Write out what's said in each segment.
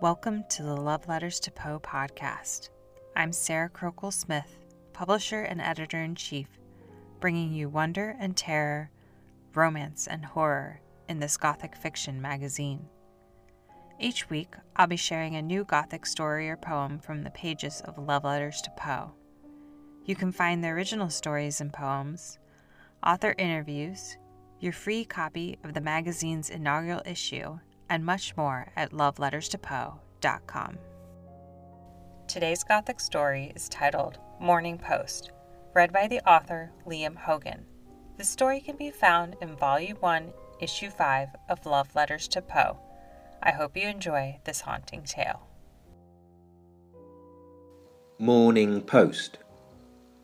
Welcome to the Love Letters to Poe podcast. I'm Sarah Crokel Smith, publisher and editor in chief, bringing you wonder and terror, romance and horror in this Gothic fiction magazine. Each week, I'll be sharing a new Gothic story or poem from the pages of Love Letters to Poe. You can find the original stories and poems, author interviews, your free copy of the magazine's inaugural issue, and much more at loveletterstopoe.com. Today's Gothic story is titled Morning Post, read by the author Liam Hogan. The story can be found in Volume 1, Issue 5 of Love Letters to Poe. I hope you enjoy this haunting tale. Morning Post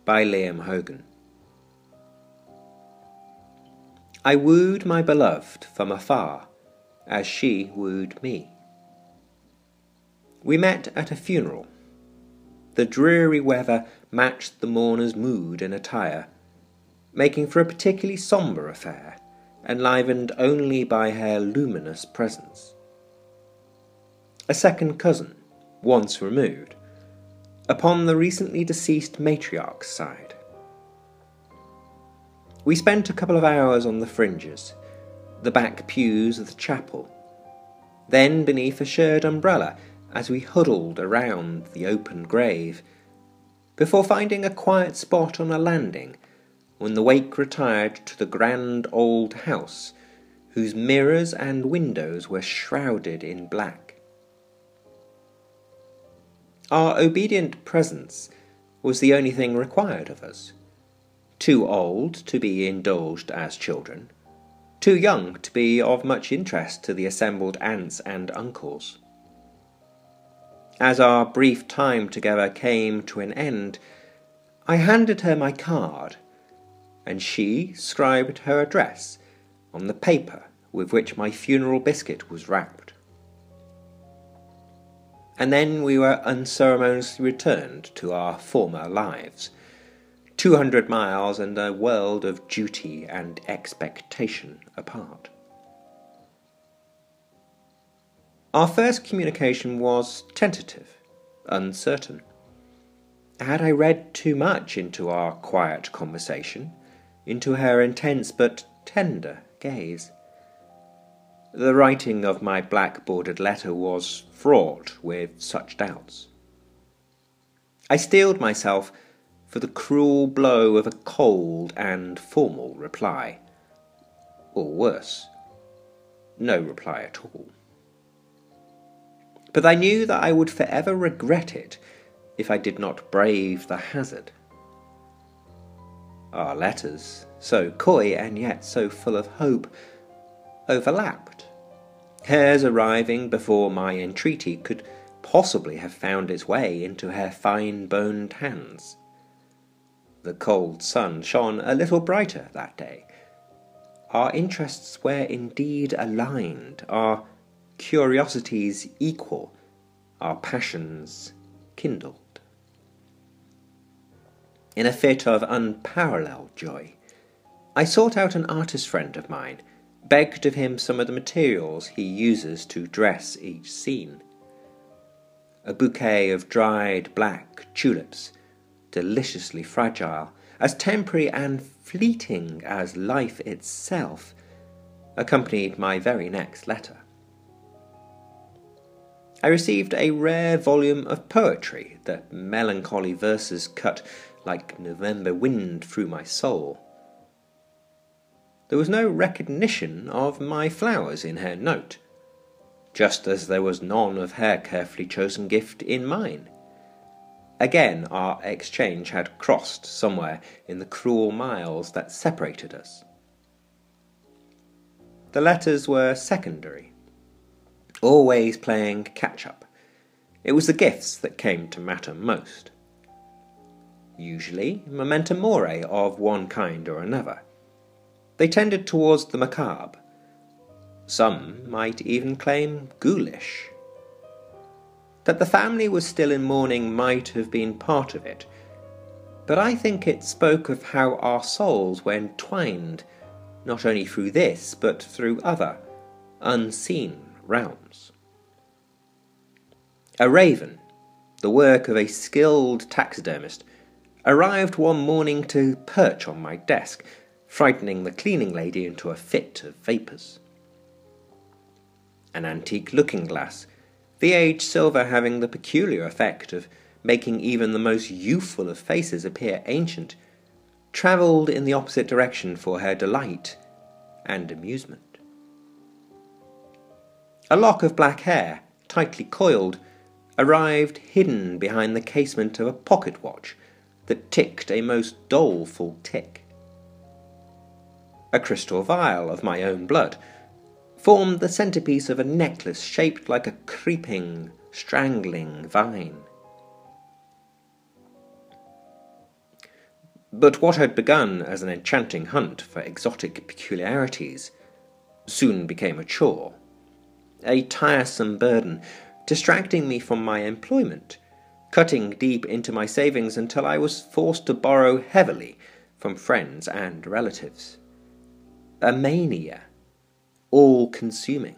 by Liam Hogan. I wooed my beloved from afar, as she wooed me. We met at a funeral. The dreary weather matched the mourner's mood and attire, making for a particularly sombre affair, enlivened only by her luminous presence. A second cousin, once removed, upon the recently deceased matriarch's side. We spent a couple of hours on the fringes, the back pews of the chapel, then beneath a shared umbrella as we huddled around the open grave, before finding a quiet spot on a landing when the wake retired to the grand old house whose mirrors and windows were shrouded in black. Our obedient presence was the only thing required of us too old to be indulged as children, too young to be of much interest to the assembled aunts and uncles. As our brief time together came to an end, I handed her my card, and she scribed her address on the paper with which my funeral biscuit was wrapped. And then we were unceremoniously returned to our former lives 200 miles and a world of duty and expectation apart. Our first communication was tentative, uncertain. Had I read too much into our quiet conversation, into her intense but tender gaze? The writing of my black bordered letter was fraught with such doubts. I steeled myself for the cruel blow of a cold and formal reply. Or worse, no reply at all. But I knew that I would forever regret it if I did not brave the hazard. Our letters, so coy and yet so full of hope, overlapped. Hers arriving before my entreaty could possibly have found its way into her fine boned hands. The cold sun shone a little brighter that day. Our interests were indeed aligned, our curiosities equal, our passions kindled. In a fit of unparalleled joy, I sought out an artist friend of mine, begged of him some of the materials he uses to dress each scene. A bouquet of dried black tulips deliciously fragile, as temporary and fleeting as life itself, accompanied my very next letter. I received a rare volume of poetry, the melancholy verses cut like November wind through my soul. There was no recognition of my flowers in her note, just as there was none of her carefully chosen gift in mine. Again, our exchange had crossed somewhere in the cruel miles that separated us. The letters were secondary, always playing catch up. It was the gifts that came to matter most. Usually, memento mori of one kind or another. They tended towards the macabre. Some might even claim ghoulish. That the family was still in mourning might have been part of it, but I think it spoke of how our souls were entwined not only through this, but through other, unseen realms. A raven, the work of a skilled taxidermist, arrived one morning to perch on my desk, frightening the cleaning lady into a fit of vapours. An antique looking glass, the aged silver having the peculiar effect of making even the most youthful of faces appear ancient, travelled in the opposite direction for her delight and amusement. A lock of black hair, tightly coiled, arrived hidden behind the casement of a pocket watch that ticked a most doleful tick. A crystal vial of my own blood formed the centerpiece of a necklace shaped like a creeping, strangling vine. But what had begun as an enchanting hunt for exotic peculiarities soon became a chore, a tiresome burden, distracting me from my employment, cutting deep into my savings until I was forced to borrow heavily from friends and relatives. A mania, all consuming.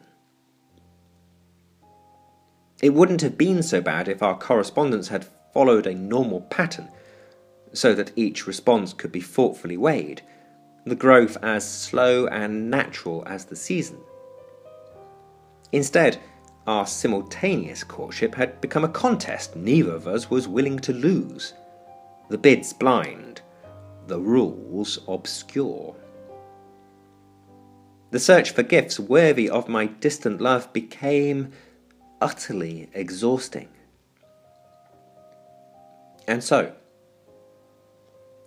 It wouldn't have been so bad if our correspondence had followed a normal pattern so that each response could be thoughtfully weighed, the growth as slow and natural as the season. Instead, our simultaneous courtship had become a contest neither of us was willing to lose. The bids blind, the rules obscure. The search for gifts worthy of my distant love became utterly exhausting. And so,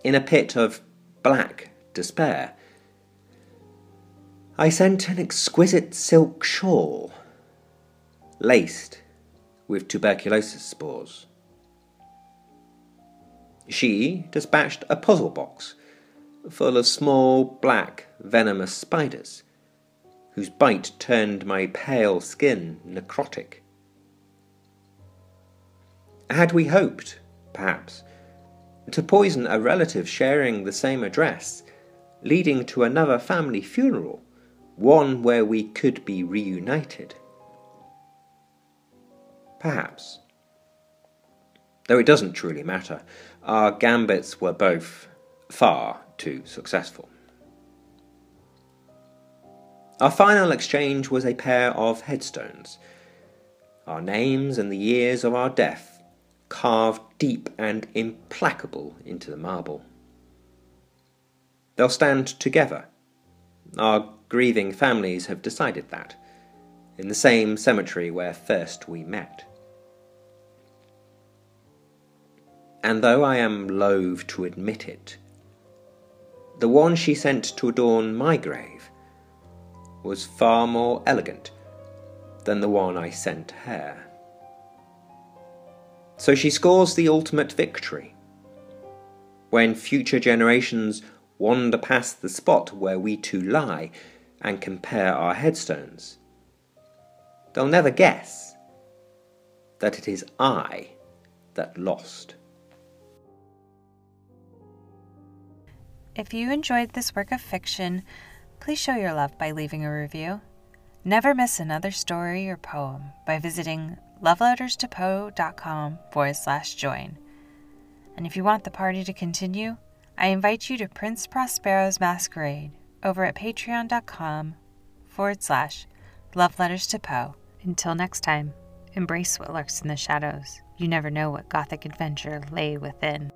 in a pit of black despair. I sent an exquisite silk shawl, laced with tuberculosis spores. She dispatched a puzzle box full of small, black, venomous spiders, whose bite turned my pale skin necrotic. Had we hoped, perhaps, to poison a relative sharing the same address, leading to another family funeral, one where we could be reunited. Perhaps. Though it doesn't truly matter, our gambits were both far too successful. Our final exchange was a pair of headstones, our names and the years of our death carved deep and implacable into the marble. They'll stand together. Our grieving families have decided that, in the same cemetery where first we met. And though I am loath to admit it, the one she sent to adorn my grave was far more elegant than the one I sent her. So she scores the ultimate victory. When future generations wander past the spot where we two lie and compare our headstones, they'll never guess that it is I that lost. If you enjoyed this work of fiction, please show your love by leaving a review. Never miss another story or poem by visiting loveletterstopoe.com forward slash join. And if you want the party to continue, I invite you to Prince Prospero's Masquerade over at patreon.com forward slash love letters to Poe. Until next time, embrace what lurks in the shadows. You never know what gothic adventure lay within.